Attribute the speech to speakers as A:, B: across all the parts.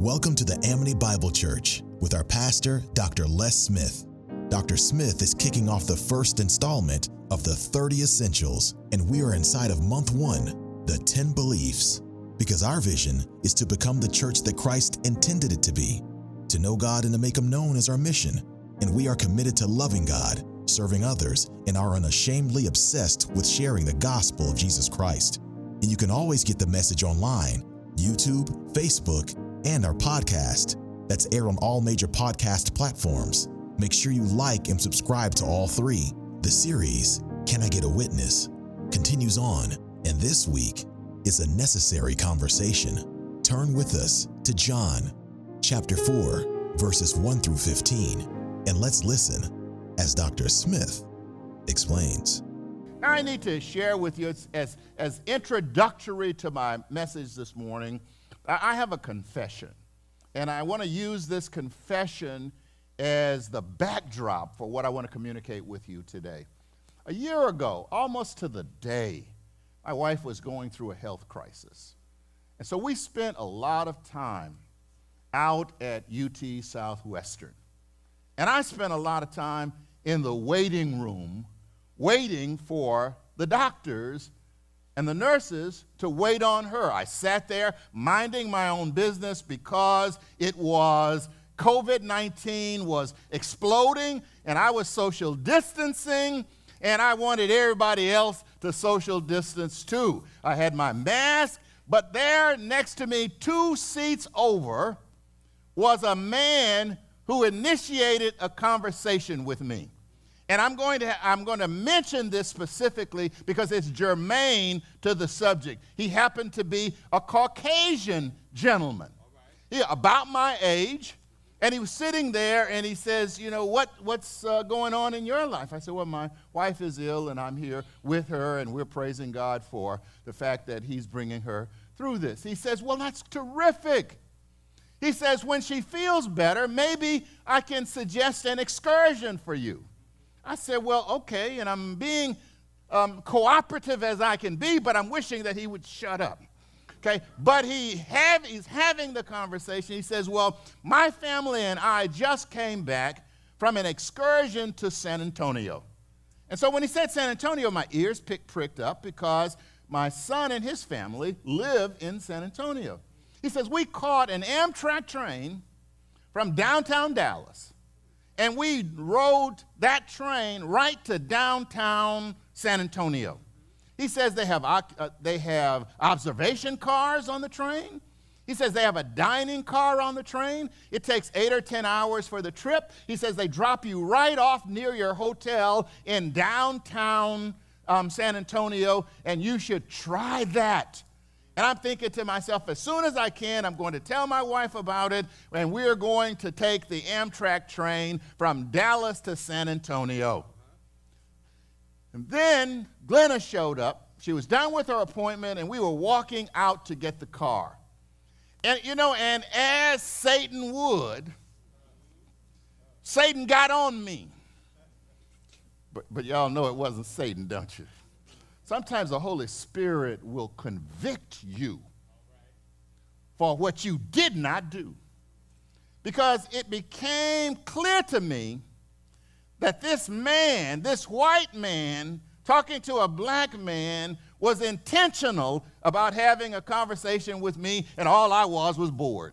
A: Welcome to the Amity Bible Church with our pastor, Dr. Les Smith. Dr. Smith is kicking off the first installment of the 30 Essentials, and we are inside of month one, the 10 Beliefs, because our vision is to become the church that Christ intended it to be. To know God and to make Him known is our mission, and we are committed to loving God, serving others, and are unashamedly obsessed with sharing the gospel of Jesus Christ. And you can always get the message online YouTube, Facebook, and our podcast that's aired on all major podcast platforms. Make sure you like and subscribe to all three. The series, Can I Get a Witness, continues on, and this week is a necessary conversation. Turn with us to John chapter 4, verses 1 through 15, and let's listen as Dr. Smith explains.
B: I need to share with you as, as introductory to my message this morning. I have a confession, and I want to use this confession as the backdrop for what I want to communicate with you today. A year ago, almost to the day, my wife was going through a health crisis. And so we spent a lot of time out at UT Southwestern. And I spent a lot of time in the waiting room waiting for the doctors and the nurses to wait on her. I sat there minding my own business because it was COVID 19 was exploding and I was social distancing and I wanted everybody else to social distance too. I had my mask, but there next to me, two seats over, was a man who initiated a conversation with me. And I'm going to I'm going to mention this specifically because it's germane to the subject. He happened to be a Caucasian gentleman. He, about my age, and he was sitting there and he says, You know, what, what's uh, going on in your life? I said, Well, my wife is ill and I'm here with her and we're praising God for the fact that he's bringing her through this. He says, Well, that's terrific. He says, When she feels better, maybe I can suggest an excursion for you. I said, Well, okay, and I'm being um, cooperative as I can be, but I'm wishing that he would shut up. Okay, but he have, he's having the conversation. He says, Well, my family and I just came back from an excursion to San Antonio. And so when he said San Antonio, my ears pick, pricked up because my son and his family live in San Antonio. He says, We caught an Amtrak train from downtown Dallas, and we rode that train right to downtown San Antonio. He says they have, uh, they have observation cars on the train. He says they have a dining car on the train. It takes eight or 10 hours for the trip. He says they drop you right off near your hotel in downtown um, San Antonio, and you should try that. And I'm thinking to myself, as soon as I can, I'm going to tell my wife about it, and we're going to take the Amtrak train from Dallas to San Antonio. And then Glenna showed up. She was done with her appointment, and we were walking out to get the car. And, you know, and as Satan would, Satan got on me. But, but y'all know it wasn't Satan, don't you? Sometimes the Holy Spirit will convict you for what you did not do. Because it became clear to me that this man, this white man, talking to a black man, was intentional about having a conversation with me, and all I was was bored.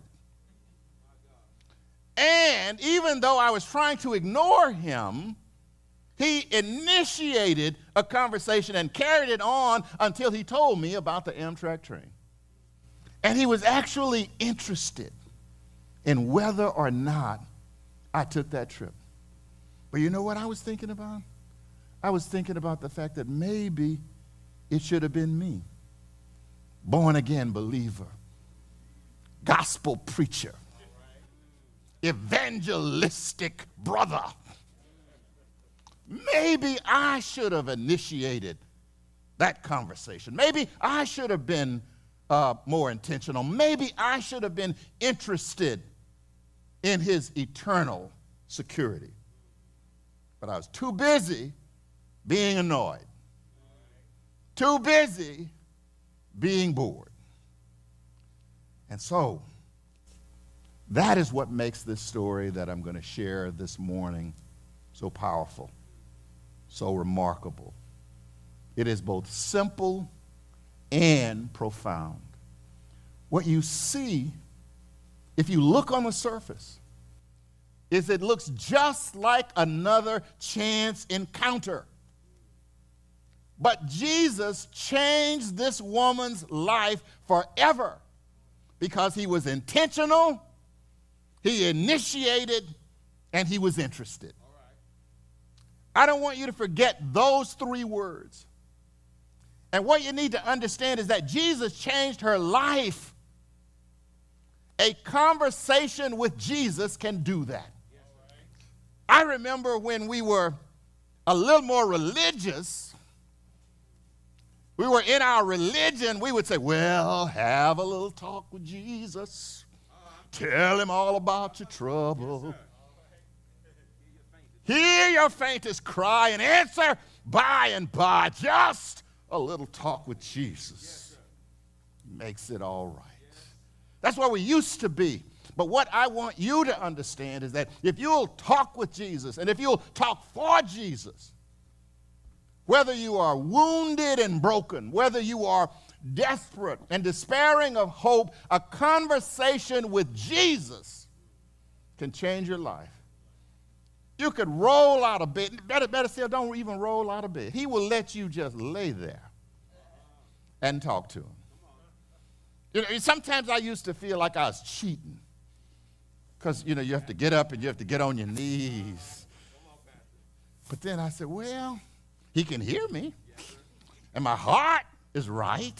B: And even though I was trying to ignore him, he initiated a conversation and carried it on until he told me about the Amtrak train. And he was actually interested in whether or not I took that trip. But you know what I was thinking about? I was thinking about the fact that maybe it should have been me. Born again believer, gospel preacher, evangelistic brother. Maybe I should have initiated that conversation. Maybe I should have been uh, more intentional. Maybe I should have been interested in his eternal security. But I was too busy being annoyed, too busy being bored. And so, That is what makes this story that I'm going to share this morning so powerful, so remarkable. It is both simple and profound. What you see, if you look on the surface, is it looks just like another chance encounter. But Jesus changed this woman's life forever because he was intentional, he initiated, and he was interested. I don't want you to forget those three words. And what you need to understand is that Jesus changed her life. A conversation with Jesus can do that. I remember when we were a little more religious, we were in our religion, we would say, Well, have a little talk with Jesus. Tell him all about your trouble. Hear your faintest cry and answer by and by. Just a little talk with Jesus makes it all right. That's where we used to be. But what I want you to understand is that if you'll talk with Jesus and if you'll talk for Jesus, whether you are wounded and broken, whether you are desperate and despairing of hope, a conversation with Jesus can change your life. You could roll out of bed. Better, better still, don't even roll out of bed. He will let you just lay there and talk to him. You know, sometimes I used to feel like I was cheating because, you know, you have to get up and you have to get on your knees. But then I said, well, he can hear me. And my heart is right.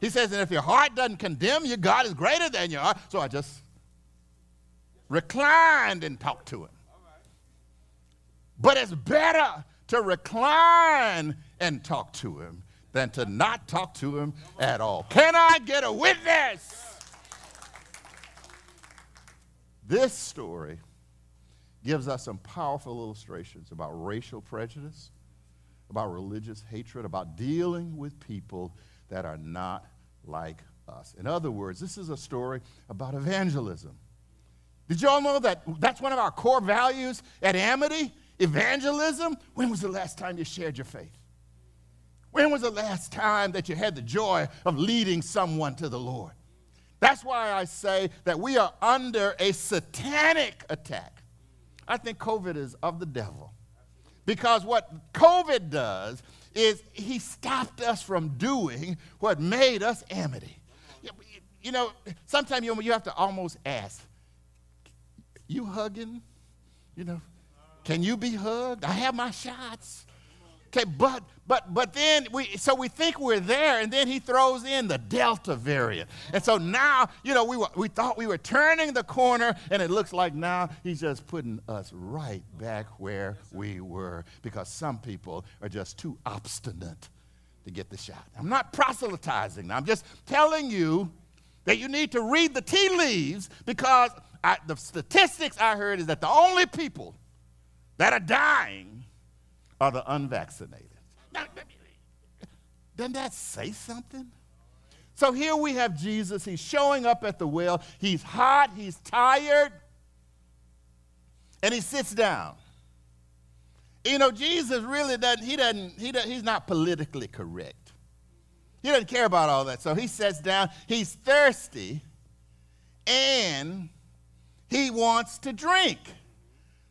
B: He says, and if your heart doesn't condemn you, God is greater than you are. So I just reclined and talked to him. But it's better to recline and talk to him than to not talk to him at all. Can I get a witness? This story gives us some powerful illustrations about racial prejudice, about religious hatred, about dealing with people that are not like us. In other words, this is a story about evangelism. Did you all know that that's one of our core values at Amity? Evangelism? When was the last time you shared your faith? When was the last time that you had the joy of leading someone to the Lord? That's why I say that we are under a satanic attack. I think COVID is of the devil. Because what COVID does is he stopped us from doing what made us amity. You know, sometimes you, have to almost ask, you hugging? You know, can you be hugged? I have my shots. Okay, but but but then we so we think we're there, and then he throws in the Delta variant, and so now you know we were, we thought we were turning the corner, and it looks like now he's just putting us right back where we were because some people are just too obstinate to get the shot. I'm not proselytizing. I'm just telling you that you need to read the tea leaves because I, the statistics I heard is that the only people that are dying are the unvaccinated. Doesn't that say something? So here we have Jesus. He's showing up at the well. He's hot, he's tired, and he sits down. You know, Jesus really doesn't, he doesn't, he doesn't, he's not politically correct. He doesn't care about all that. So he sits down, he's thirsty, and he wants to drink.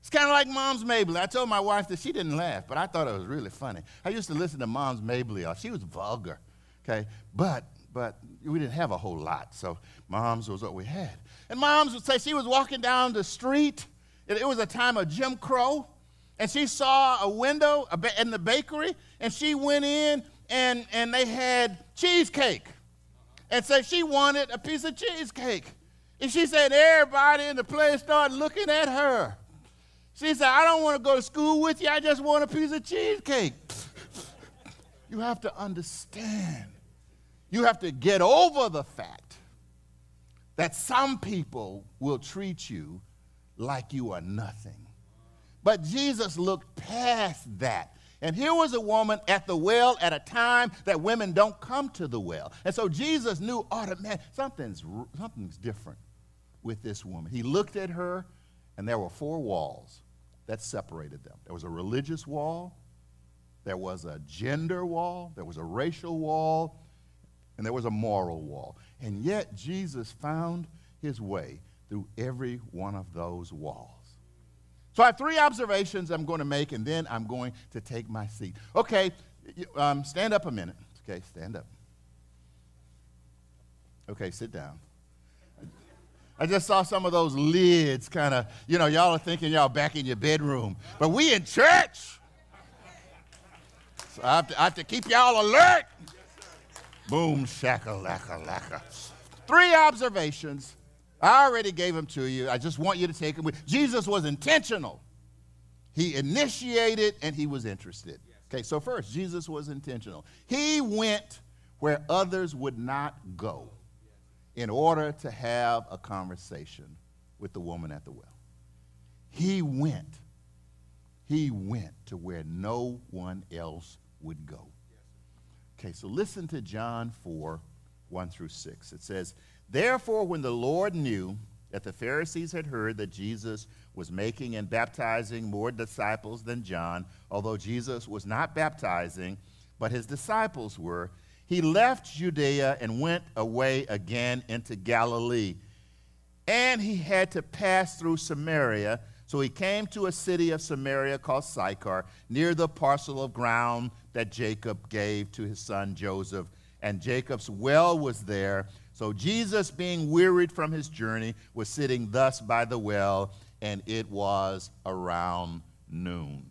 B: It's kind of like Moms Mabley. I told my wife that she didn't laugh, but I thought it was really funny. I used to listen to Moms Mabley. She was vulgar, okay? But but we didn't have a whole lot, so Moms was what we had. And Moms would say she was walking down the street. It, was a time of Jim Crow, and she saw a window in the bakery, and she went in, and and they had cheesecake, and so she wanted a piece of cheesecake. And she said everybody in the place started looking at her. She said, I don't want to go to school with you. I just want a piece of cheesecake. you have to understand. You have to get over the fact that some people will treat you like you are nothing. But Jesus looked past that. And here was a woman at the well at a time that women don't come to the well. And so Jesus knew automatically something's, something's different with this woman. He looked at her, and there were four walls that separated them. There was a religious wall, there was a gender wall, there was a racial wall, and there was a moral wall. And yet, Jesus found his way through every one of those walls. So I have three observations I'm going to make, and then I'm going to take my seat. Okay, um, stand up a minute. Okay, stand up. Okay, sit down. I just saw some of those lids kind of, you know, y'all are thinking y'all back in your bedroom, but we in church. So I have to, I have to keep y'all alert. Boom, shaka, laka, laka. Three observations. I already gave them to you. I just want you to take them. With. Jesus was intentional. He initiated and he was interested. Okay, so first, Jesus was intentional. He went where others would not go in order to have a conversation with the woman at the well. He went. He went to where no one else would go. Okay, so listen to John 4 1 through 6. It says, Therefore, when the Lord knew that the Pharisees had heard that Jesus was making and baptizing more disciples than John, although Jesus was not baptizing, but his disciples were, he left Judea and went away again into Galilee. And he had to pass through Samaria. So he came to a city of Samaria called Sychar, near the parcel of ground that Jacob gave to his son Joseph. And Jacob's well was there. So Jesus, being wearied from his journey, was sitting thus by the well, and it was around noon.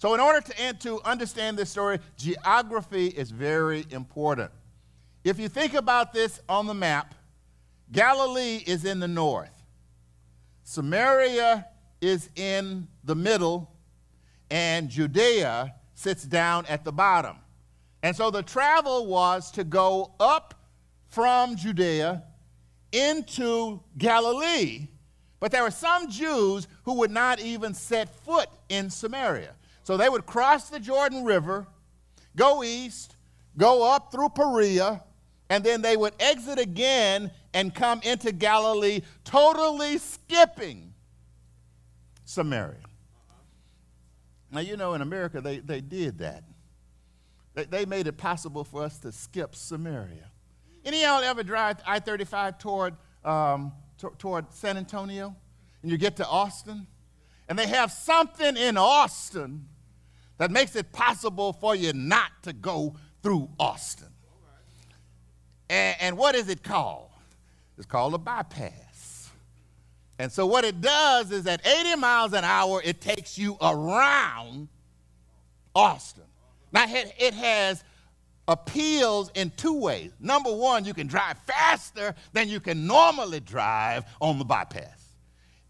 B: So, in order to, to understand this story, geography is very important. If you think about this on the map, Galilee is in the north, Samaria is in the middle, and Judea sits down at the bottom. And so the travel was to go up from Judea into Galilee. But there were some Jews who would not even set foot in Samaria. So they would cross the Jordan River, go east, go up through Perea, and then they would exit again and come into Galilee, totally skipping Samaria. Now, you know, in America, they, they did that. They, they made it possible for us to skip Samaria. Any of y'all ever drive I 35 toward, um, t- toward San Antonio? And you get to Austin? And they have something in Austin that makes it possible for you not to go through Austin. And, and what is it called? It's called a bypass. And so what it does is at 80 miles an hour, it takes you around Austin. Now, it has appeals in two ways. Number one, you can drive faster than you can normally drive on the bypass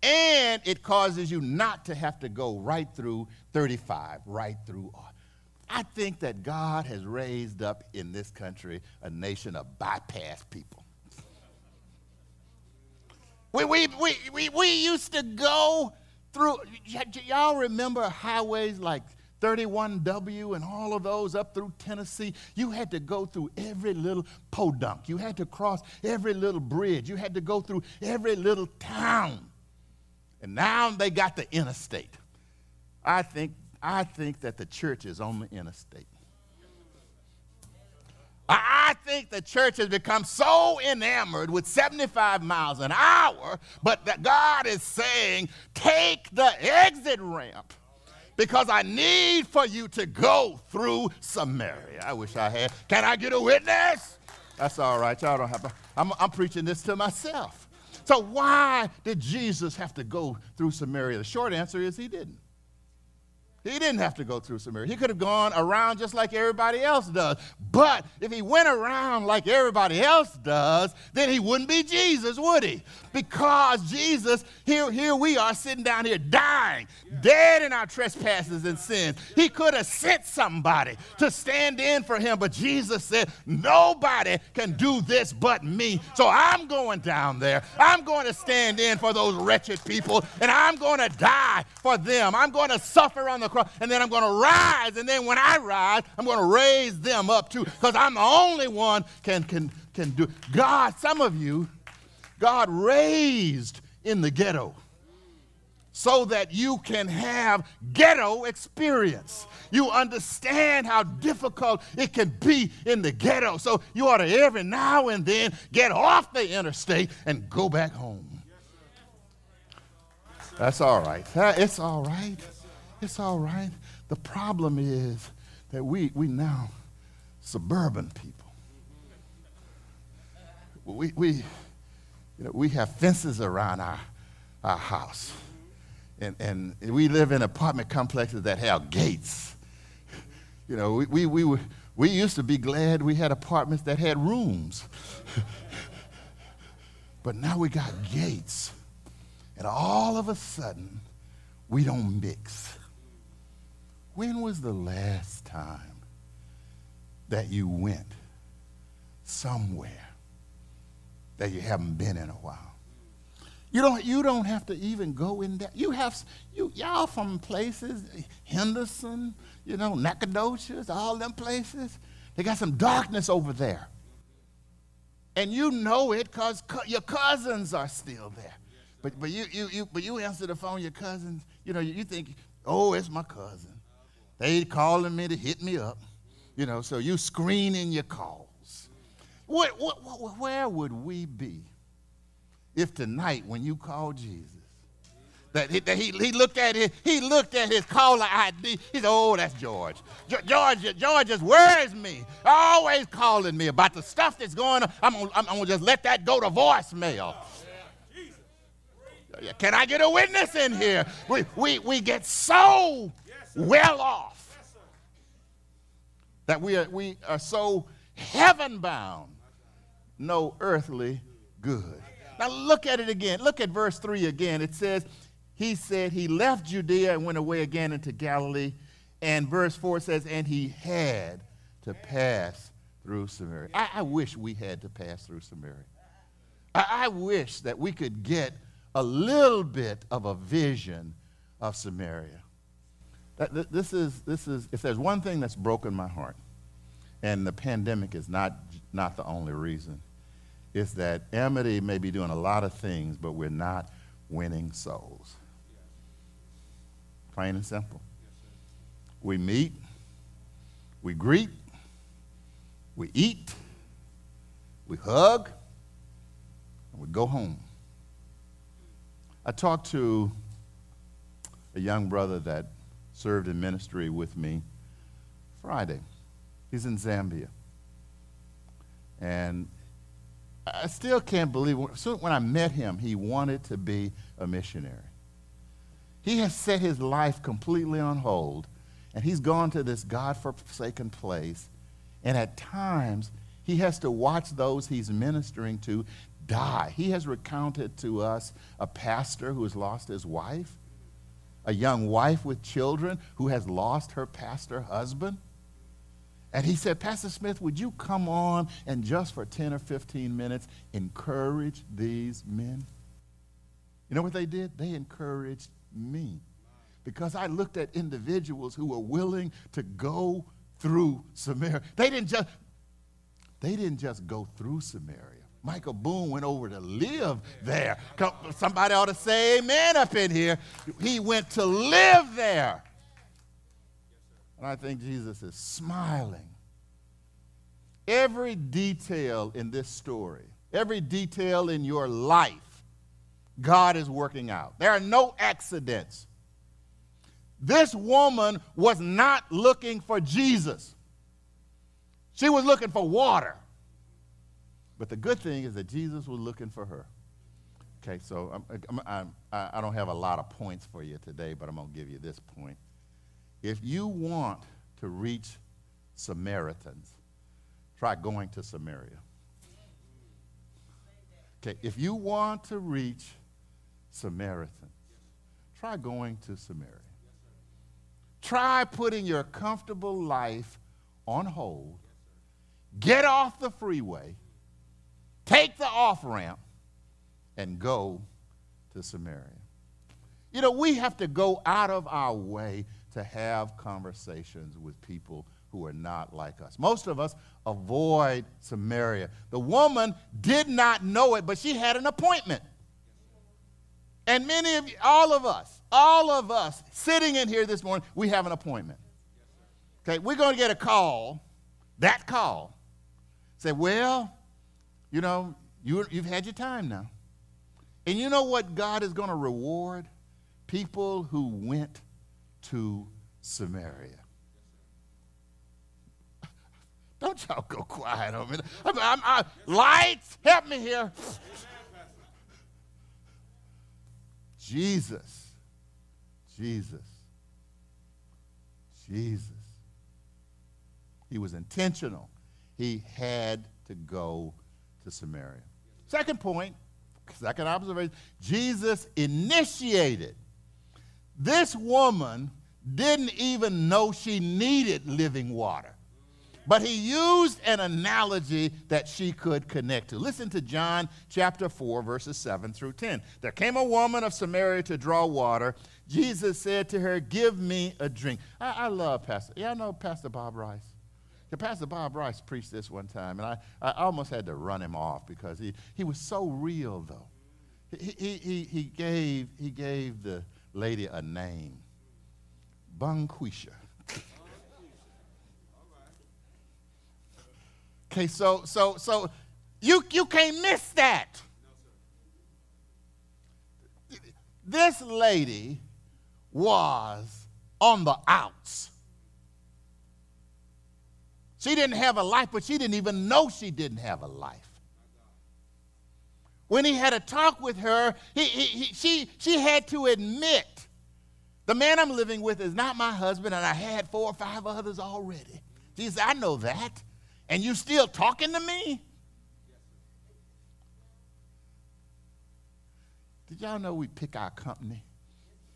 B: and it causes you not to have to go right through 35, right through. I think that God has raised up in this country a nation of bypass people. We, we, we, we, we used to go through, y'all remember highways like 31W and all of those up through Tennessee, you had to go through every little podunk. You had to cross every little bridge. You had to go through every little town. And now they got the interstate. I think, I think that the church is on the interstate. I think the church has become so enamored with 75 miles an hour, but that God is saying, take the exit ramp because I need for you to go through Samaria. I wish I had. Can I get a witness? That's all right. Y'all don't have to. I'm, I'm preaching this to myself. So, why did Jesus have to go through Samaria? The short answer is he didn't. He didn't have to go through Samaria. He could have gone around just like everybody else does. But if he went around like everybody else does, then he wouldn't be Jesus, would he? Because Jesus, here, here we are sitting down here dying, dead in our trespasses and sins. He could have sent somebody to stand in for him, but Jesus said, Nobody can do this but me. So I'm going down there. I'm going to stand in for those wretched people, and I'm going to die for them. I'm going to suffer on the and then I'm going to rise. And then when I rise, I'm going to raise them up too, because I'm the only one can, can, can do. God, some of you, God raised in the ghetto so that you can have ghetto experience. You understand how difficult it can be in the ghetto. So you ought to every now and then get off the interstate and go back home. That's all right. It's all right. It's all right. The problem is that we, we now suburban people. We, we, you know, we have fences around our, our house and, and we live in apartment complexes that have gates. You know, we, we, we, were, we used to be glad we had apartments that had rooms. but now we got gates. And all of a sudden, we don't mix. When was the last time that you went somewhere that you haven't been in a while? You don't, you don't have to even go in there. You have, you, y'all from places, Henderson, you know, Nacogdoches, all them places. They got some darkness over there. And you know it because co- your cousins are still there. But, but, you, you, you, but you answer the phone, your cousins, you know, you, you think, oh, it's my cousin. They calling me to hit me up. You know, so you screening your calls. What, what, what, where would we be if tonight when you call Jesus, that he, that he, he looked at his he looked at his caller ID. He said, "Oh, that's George. George, George just worries me. Always calling me about the stuff that's going on. I'm gonna, I'm gonna just let that go to voicemail." Can I get a witness in here? We, we, we get so well off that we are, we are so heaven bound, no earthly good. Now look at it again. Look at verse 3 again. It says, He said, He left Judea and went away again into Galilee. And verse 4 says, And he had to pass through Samaria. I, I wish we had to pass through Samaria. I, I wish that we could get a little bit of a vision of Samaria. Uh, this is, this is, if there's one thing that's broken my heart, and the pandemic is not, not the only reason, is that Amity may be doing a lot of things, but we're not winning souls. Plain and simple. We meet, we greet, we eat, we hug, and we go home. I talked to a young brother that served in ministry with me Friday. He's in Zambia. And I still can't believe when I met him, he wanted to be a missionary. He has set his life completely on hold, and he's gone to this God forsaken place. And at times, he has to watch those he's ministering to die. He has recounted to us a pastor who has lost his wife, a young wife with children who has lost her pastor husband and he said, Pastor Smith, would you come on and just for 10 or 15 minutes encourage these men? You know what they did? They encouraged me because I looked at individuals who were willing to go through Samaria. They didn't just they didn't just go through Samaria. Michael Boone went over to live there. Somebody ought to say amen up in here. He went to live there. And I think Jesus is smiling. Every detail in this story, every detail in your life, God is working out. There are no accidents. This woman was not looking for Jesus, she was looking for water. But the good thing is that Jesus was looking for her. Okay, so I'm, I'm, I'm, I don't have a lot of points for you today, but I'm going to give you this point. If you want to reach Samaritans, try going to Samaria. Okay, if you want to reach Samaritans, try going to Samaria. Try putting your comfortable life on hold. Get off the freeway, take the off ramp, and go to Samaria. You know, we have to go out of our way to have conversations with people who are not like us. Most of us avoid Samaria. The woman did not know it, but she had an appointment. And many of you, all of us, all of us sitting in here this morning, we have an appointment. Okay, we're going to get a call, that call. Say, well, you know, you, you've had your time now. And you know what God is going to reward? People who went to Samaria. Don't y'all go quiet on me. I'm, I'm, I'm, lights, help me here. Jesus, Jesus, Jesus. He was intentional. He had to go to Samaria. Second point, second observation Jesus initiated. This woman didn't even know she needed living water. But he used an analogy that she could connect to. Listen to John chapter 4, verses 7 through 10. There came a woman of Samaria to draw water. Jesus said to her, Give me a drink. I, I love Pastor. Yeah, I know Pastor Bob Rice. Pastor Bob Rice preached this one time, and I, I almost had to run him off because he, he was so real, though. He, he, he, he, gave, he gave the lady a name Bunquisha. Okay, so so so you you can't miss that. This lady was on the outs. She didn't have a life, but she didn't even know she didn't have a life. When he had a talk with her, he, he, he, she, she had to admit the man I'm living with is not my husband, and I had four or five others already. She said, I know that and you still talking to me? Did y'all know we pick our company?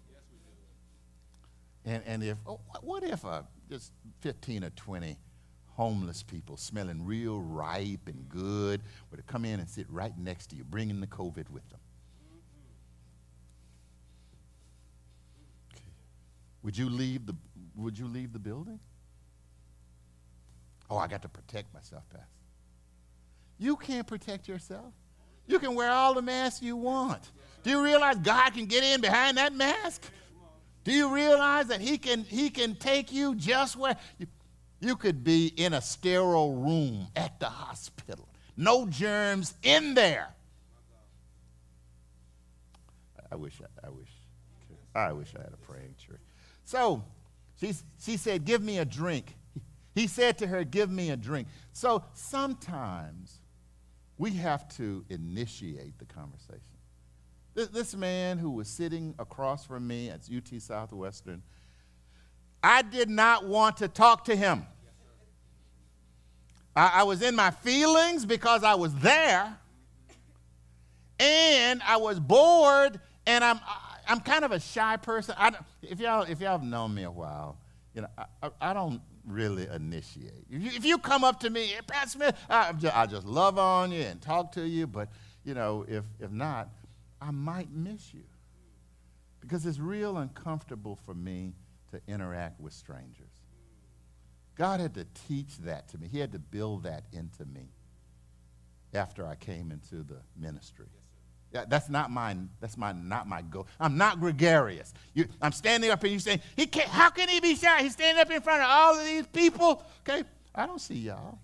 B: Yes, we do. And, and if, oh, what if uh, just 15 or 20 homeless people smelling real ripe and good were to come in and sit right next to you, bringing the COVID with them? Would you leave the, would you leave the building? Oh, I got to protect myself, Pastor. You can't protect yourself. You can wear all the masks you want. Do you realize God can get in behind that mask? Do you realize that He can, he can take you just where you, you could be in a sterile room at the hospital? No germs in there. I wish I, wish I wish I had a praying church. So she, she said, Give me a drink. He said to her, Give me a drink. So sometimes we have to initiate the conversation. This, this man who was sitting across from me at UT Southwestern, I did not want to talk to him. I, I was in my feelings because I was there, and I was bored, and I'm, I'm kind of a shy person. I, if, y'all, if y'all have known me a while, you know, I, I don't really initiate. If you, if you come up to me, hey, Pastor Smith, I just, I just love on you and talk to you, but you know, if, if not, I might miss you. Because it's real uncomfortable for me to interact with strangers. God had to teach that to me. He had to build that into me after I came into the ministry. Yeah, that's not my that's my not my goal. I'm not gregarious. You, I'm standing up and you're saying he can't. How can he be shy? He's standing up in front of all of these people. Okay, I don't see y'all.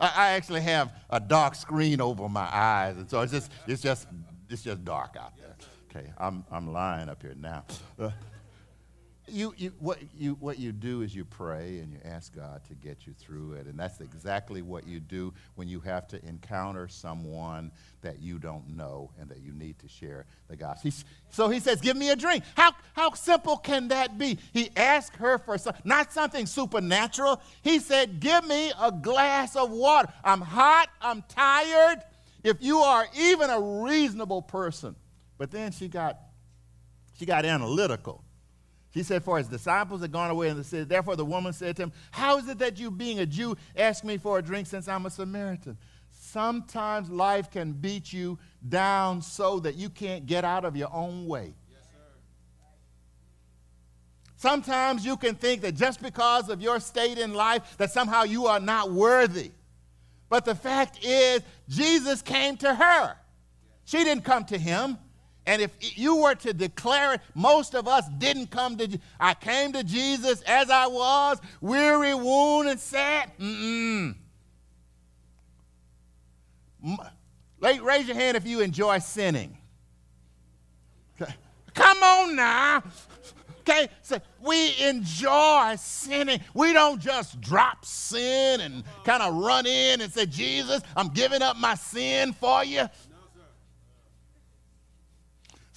B: I, I, actually have a dark screen over my eyes, and so it's just it's just it's just dark out there. Okay, I'm I'm lying up here now. Uh, You, you, what, you, what you do is you pray and you ask God to get you through it. And that's exactly what you do when you have to encounter someone that you don't know and that you need to share the gospel. He's, so he says, Give me a drink. How, how simple can that be? He asked her for some, not something supernatural. He said, Give me a glass of water. I'm hot, I'm tired. If you are even a reasonable person. But then she got, she got analytical. He said, For his disciples had gone away in the city. Therefore the woman said to him, How is it that you, being a Jew, ask me for a drink since I'm a Samaritan? Sometimes life can beat you down so that you can't get out of your own way. Sometimes you can think that just because of your state in life that somehow you are not worthy. But the fact is, Jesus came to her. She didn't come to him. And if you were to declare it, most of us didn't come to. I came to Jesus as I was, weary, wounded, and sad. Mm-mm. Raise your hand if you enjoy sinning. Come on now. Okay, so we enjoy sinning. We don't just drop sin and kind of run in and say, Jesus, I'm giving up my sin for you.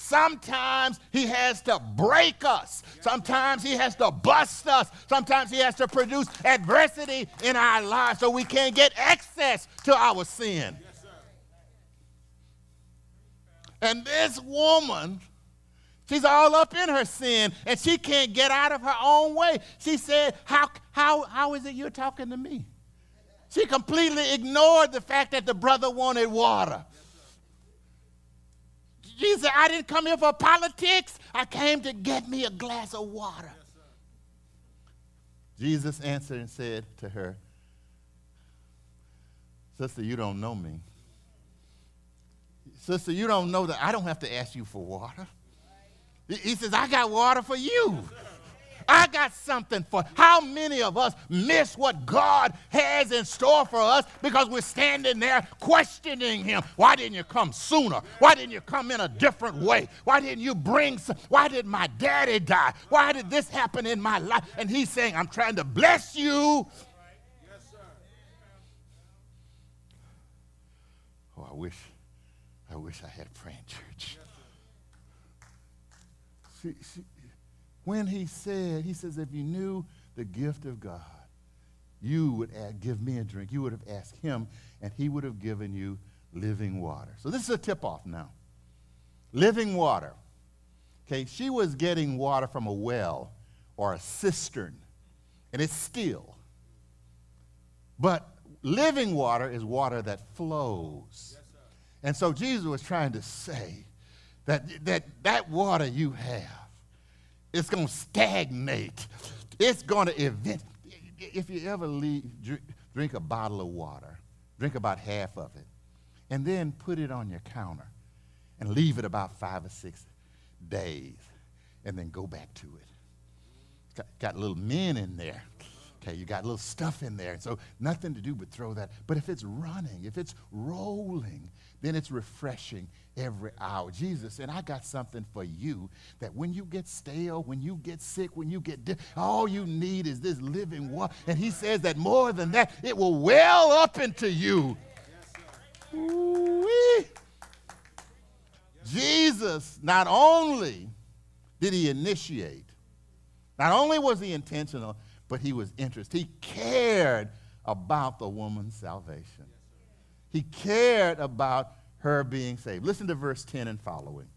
B: Sometimes he has to break us. Sometimes he has to bust us. Sometimes he has to produce adversity in our lives so we can't get access to our sin. And this woman She's all up in her sin and she can't get out of her own way. She said, How, how, how is it you're talking to me? She completely ignored the fact that the brother wanted water. She said, I didn't come here for politics. I came to get me a glass of water. Jesus answered and said to her, Sister, you don't know me. Sister, you don't know that I don't have to ask you for water. He says, I got water for you. I got something for how many of us miss what God has in store for us because we're standing there questioning him. Why didn't you come sooner? Why didn't you come in a different way? Why didn't you bring some, why did my daddy die? Why did this happen in my life? And he's saying, I'm trying to bless you. Oh, I wish, I wish I had praying church. See, see, when he said, he says, if you knew the gift of God, you would add, give me a drink. You would have asked him, and he would have given you living water. So this is a tip off now. Living water. Okay, she was getting water from a well or a cistern, and it's still. But living water is water that flows. Yes, and so Jesus was trying to say that that, that water you have it's going to stagnate. It's going to event. If you ever leave, drink a bottle of water, drink about half of it, and then put it on your counter and leave it about five or six days, and then go back to it. Got, got little men in there. Okay, you got little stuff in there. So nothing to do but throw that. But if it's running, if it's rolling, then it's refreshing every hour. Jesus said, I got something for you that when you get stale, when you get sick, when you get di- all you need is this living water. And he says that more than that, it will well up into you. Yes, Jesus, not only did he initiate, not only was he intentional, but he was interested. He cared about the woman's salvation. He cared about her being saved. Listen to verse 10 and following.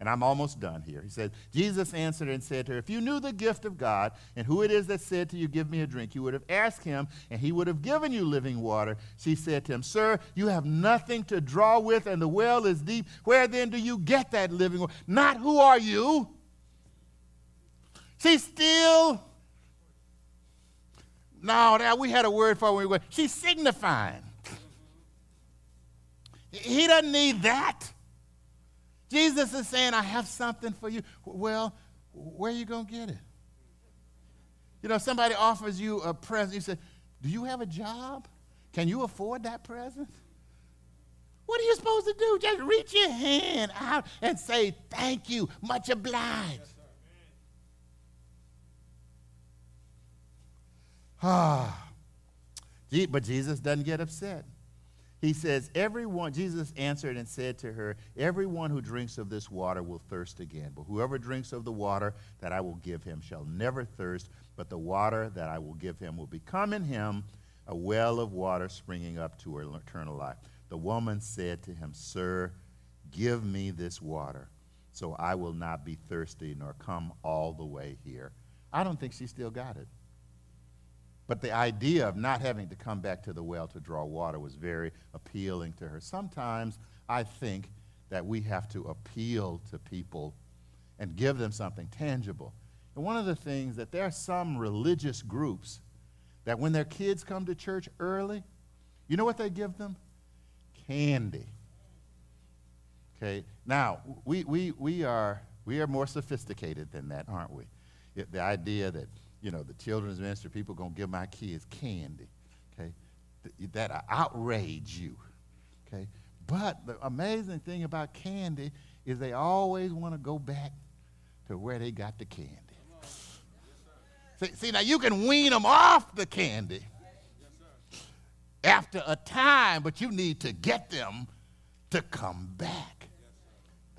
B: And I'm almost done here. He said, Jesus answered and said to her, If you knew the gift of God and who it is that said to you, Give me a drink, you would have asked him, and he would have given you living water. She said to him, Sir, you have nothing to draw with, and the well is deep. Where then do you get that living water? Not who are you? She's still. No, that we had a word for when we were. She's signifying. He doesn't need that. Jesus is saying, I have something for you. Well, where are you going to get it? You know, somebody offers you a present. You say, Do you have a job? Can you afford that present? What are you supposed to do? Just reach your hand out and say, Thank you, much obliged. Ah. but Jesus doesn't get upset. He says, Everyone, Jesus answered and said to her, Everyone who drinks of this water will thirst again. But whoever drinks of the water that I will give him shall never thirst, but the water that I will give him will become in him a well of water springing up to er, eternal life. The woman said to him, Sir, give me this water, so I will not be thirsty nor come all the way here. I don't think she still got it. But the idea of not having to come back to the well to draw water was very appealing to her. Sometimes I think that we have to appeal to people and give them something tangible. And one of the things that there are some religious groups that when their kids come to church early, you know what they give them? Candy. Okay, now we, we, we, are, we are more sophisticated than that, aren't we? The idea that, you know, the children's ministry, people going to give my kids candy, okay? Th- that outrage you, okay? But the amazing thing about candy is they always want to go back to where they got the candy. See, see, now you can wean them off the candy after a time, but you need to get them to come back.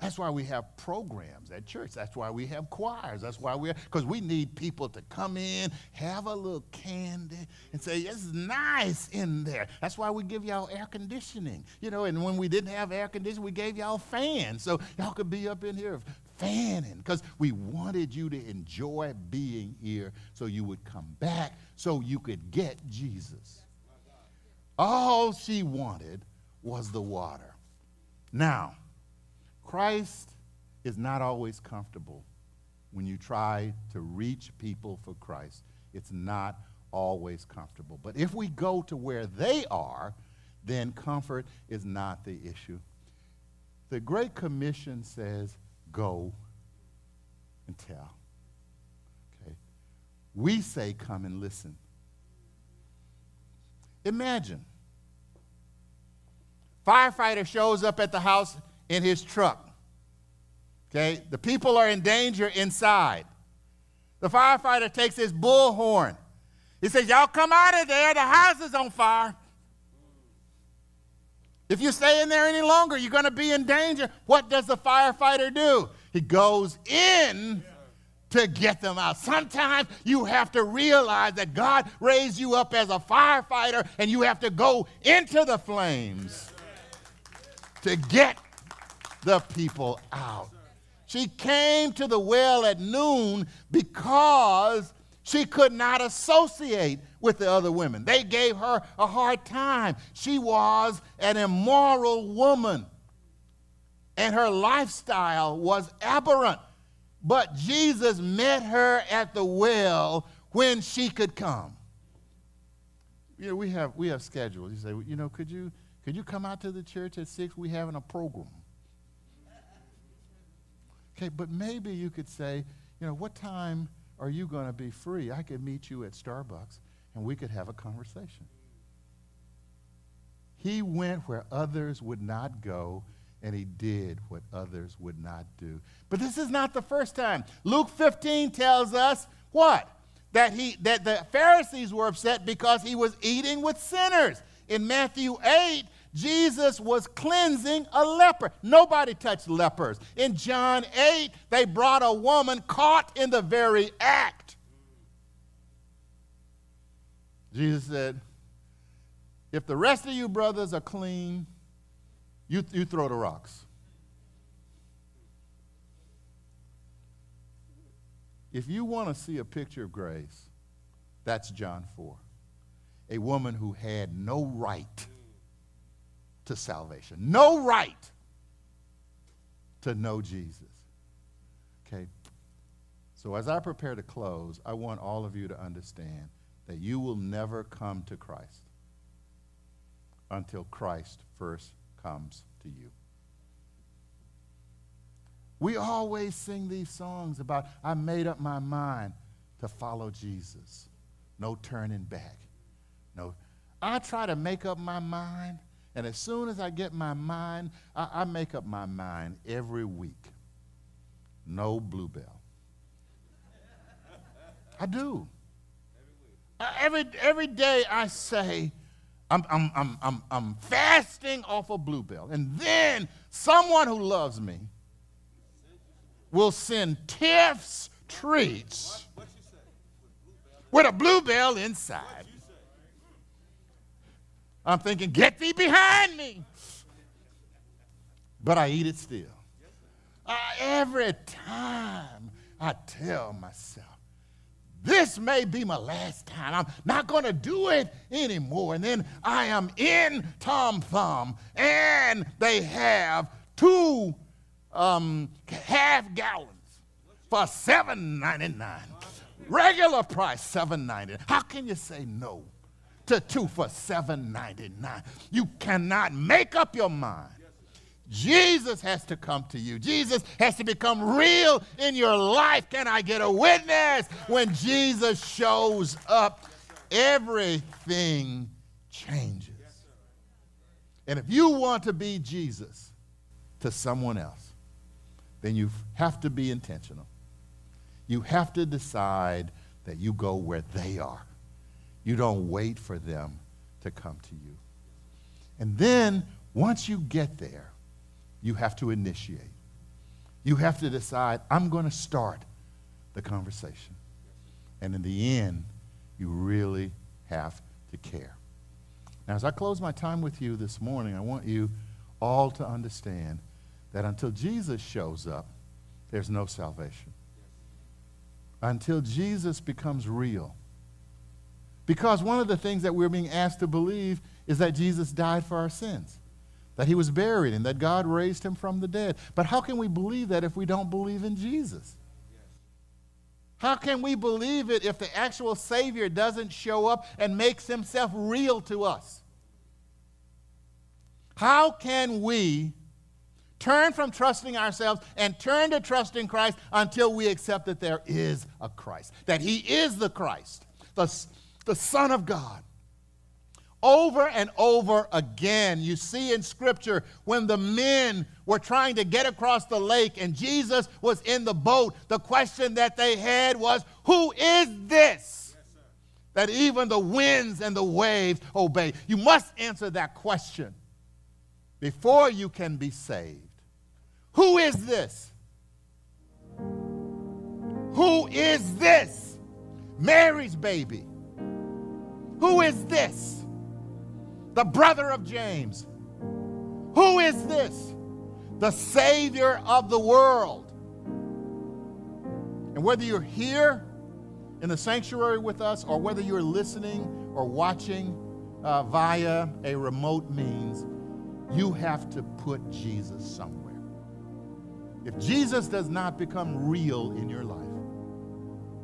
B: That's why we have programs at church. That's why we have choirs. That's why we're, because we need people to come in, have a little candy, and say, it's nice in there. That's why we give y'all air conditioning. You know, and when we didn't have air conditioning, we gave y'all fans. So y'all could be up in here fanning because we wanted you to enjoy being here so you would come back so you could get Jesus. All she wanted was the water. Now, Christ is not always comfortable when you try to reach people for Christ. It's not always comfortable. But if we go to where they are, then comfort is not the issue. The Great Commission says, go and tell. Okay? We say, come and listen. Imagine. Firefighter shows up at the house in his truck. Okay? The people are in danger inside. The firefighter takes his bullhorn. He says, Y'all come out of there, the house is on fire. If you stay in there any longer, you're going to be in danger. What does the firefighter do? He goes in to get them out. Sometimes you have to realize that God raised you up as a firefighter and you have to go into the flames to get the people out. She came to the well at noon because she could not associate with the other women. They gave her a hard time. She was an immoral woman, and her lifestyle was aberrant. But Jesus met her at the well when she could come. You know, we have, we have schedules. You say, you know, could you, could you come out to the church at 6? We're having a program. Okay, but maybe you could say, you know, what time are you going to be free? I could meet you at Starbucks and we could have a conversation. He went where others would not go, and he did what others would not do. But this is not the first time. Luke 15 tells us what? That, he, that the Pharisees were upset because he was eating with sinners. In Matthew 8, Jesus was cleansing a leper. Nobody touched lepers. In John 8, they brought a woman caught in the very act. Jesus said, If the rest of you brothers are clean, you, you throw the rocks. If you want to see a picture of grace, that's John 4. A woman who had no right to salvation, no right to know Jesus. Okay? So, as I prepare to close, I want all of you to understand that you will never come to Christ until Christ first comes to you. We always sing these songs about, I made up my mind to follow Jesus. No turning back. No. I try to make up my mind, and as soon as I get my mind, I, I make up my mind every week. No Blue Bell. I do. Uh, every, every day I say, I'm, I'm, I'm, I'm, I'm fasting off a Blue Bell. And then someone who loves me will send Tiff's treats with a Blue Bell inside. I'm thinking, get thee behind me. But I eat it still. Every time I tell myself, this may be my last time. I'm not going to do it anymore. And then I am in Tom Thumb, and they have two um, half gallons for $7.99. Regular price, $7.99. How can you say no to two for $7.99? You cannot make up your mind. Jesus has to come to you. Jesus has to become real in your life. Can I get a witness? When Jesus shows up, everything changes. And if you want to be Jesus to someone else, then you have to be intentional. You have to decide that you go where they are. You don't wait for them to come to you. And then, once you get there, you have to initiate. You have to decide, I'm going to start the conversation. And in the end, you really have to care. Now, as I close my time with you this morning, I want you all to understand that until Jesus shows up, there's no salvation. Until Jesus becomes real. Because one of the things that we're being asked to believe is that Jesus died for our sins, that he was buried, and that God raised him from the dead. But how can we believe that if we don't believe in Jesus? How can we believe it if the actual Savior doesn't show up and makes himself real to us? How can we turn from trusting ourselves and turn to trusting Christ until we accept that there is a Christ, that He is the Christ, the, the Son of God? Over and over again, you see in Scripture when the men were trying to get across the lake and Jesus was in the boat, the question that they had was, Who is this? that even the winds and the waves obey. You must answer that question before you can be saved. Who is this? Who is this? Mary's baby. Who is this? The brother of James. Who is this? The Savior of the world. And whether you're here in the sanctuary with us or whether you're listening or watching uh, via a remote means, you have to put Jesus somewhere. If Jesus does not become real in your life,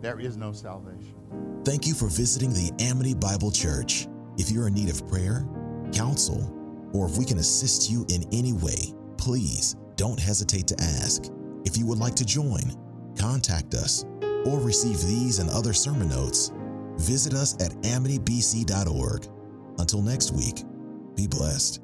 B: there is no salvation.
A: Thank you for visiting the Amity Bible Church. If you're in need of prayer, counsel, or if we can assist you in any way, please don't hesitate to ask. If you would like to join, contact us, or receive these and other sermon notes, visit us at amitybc.org. Until next week, be blessed.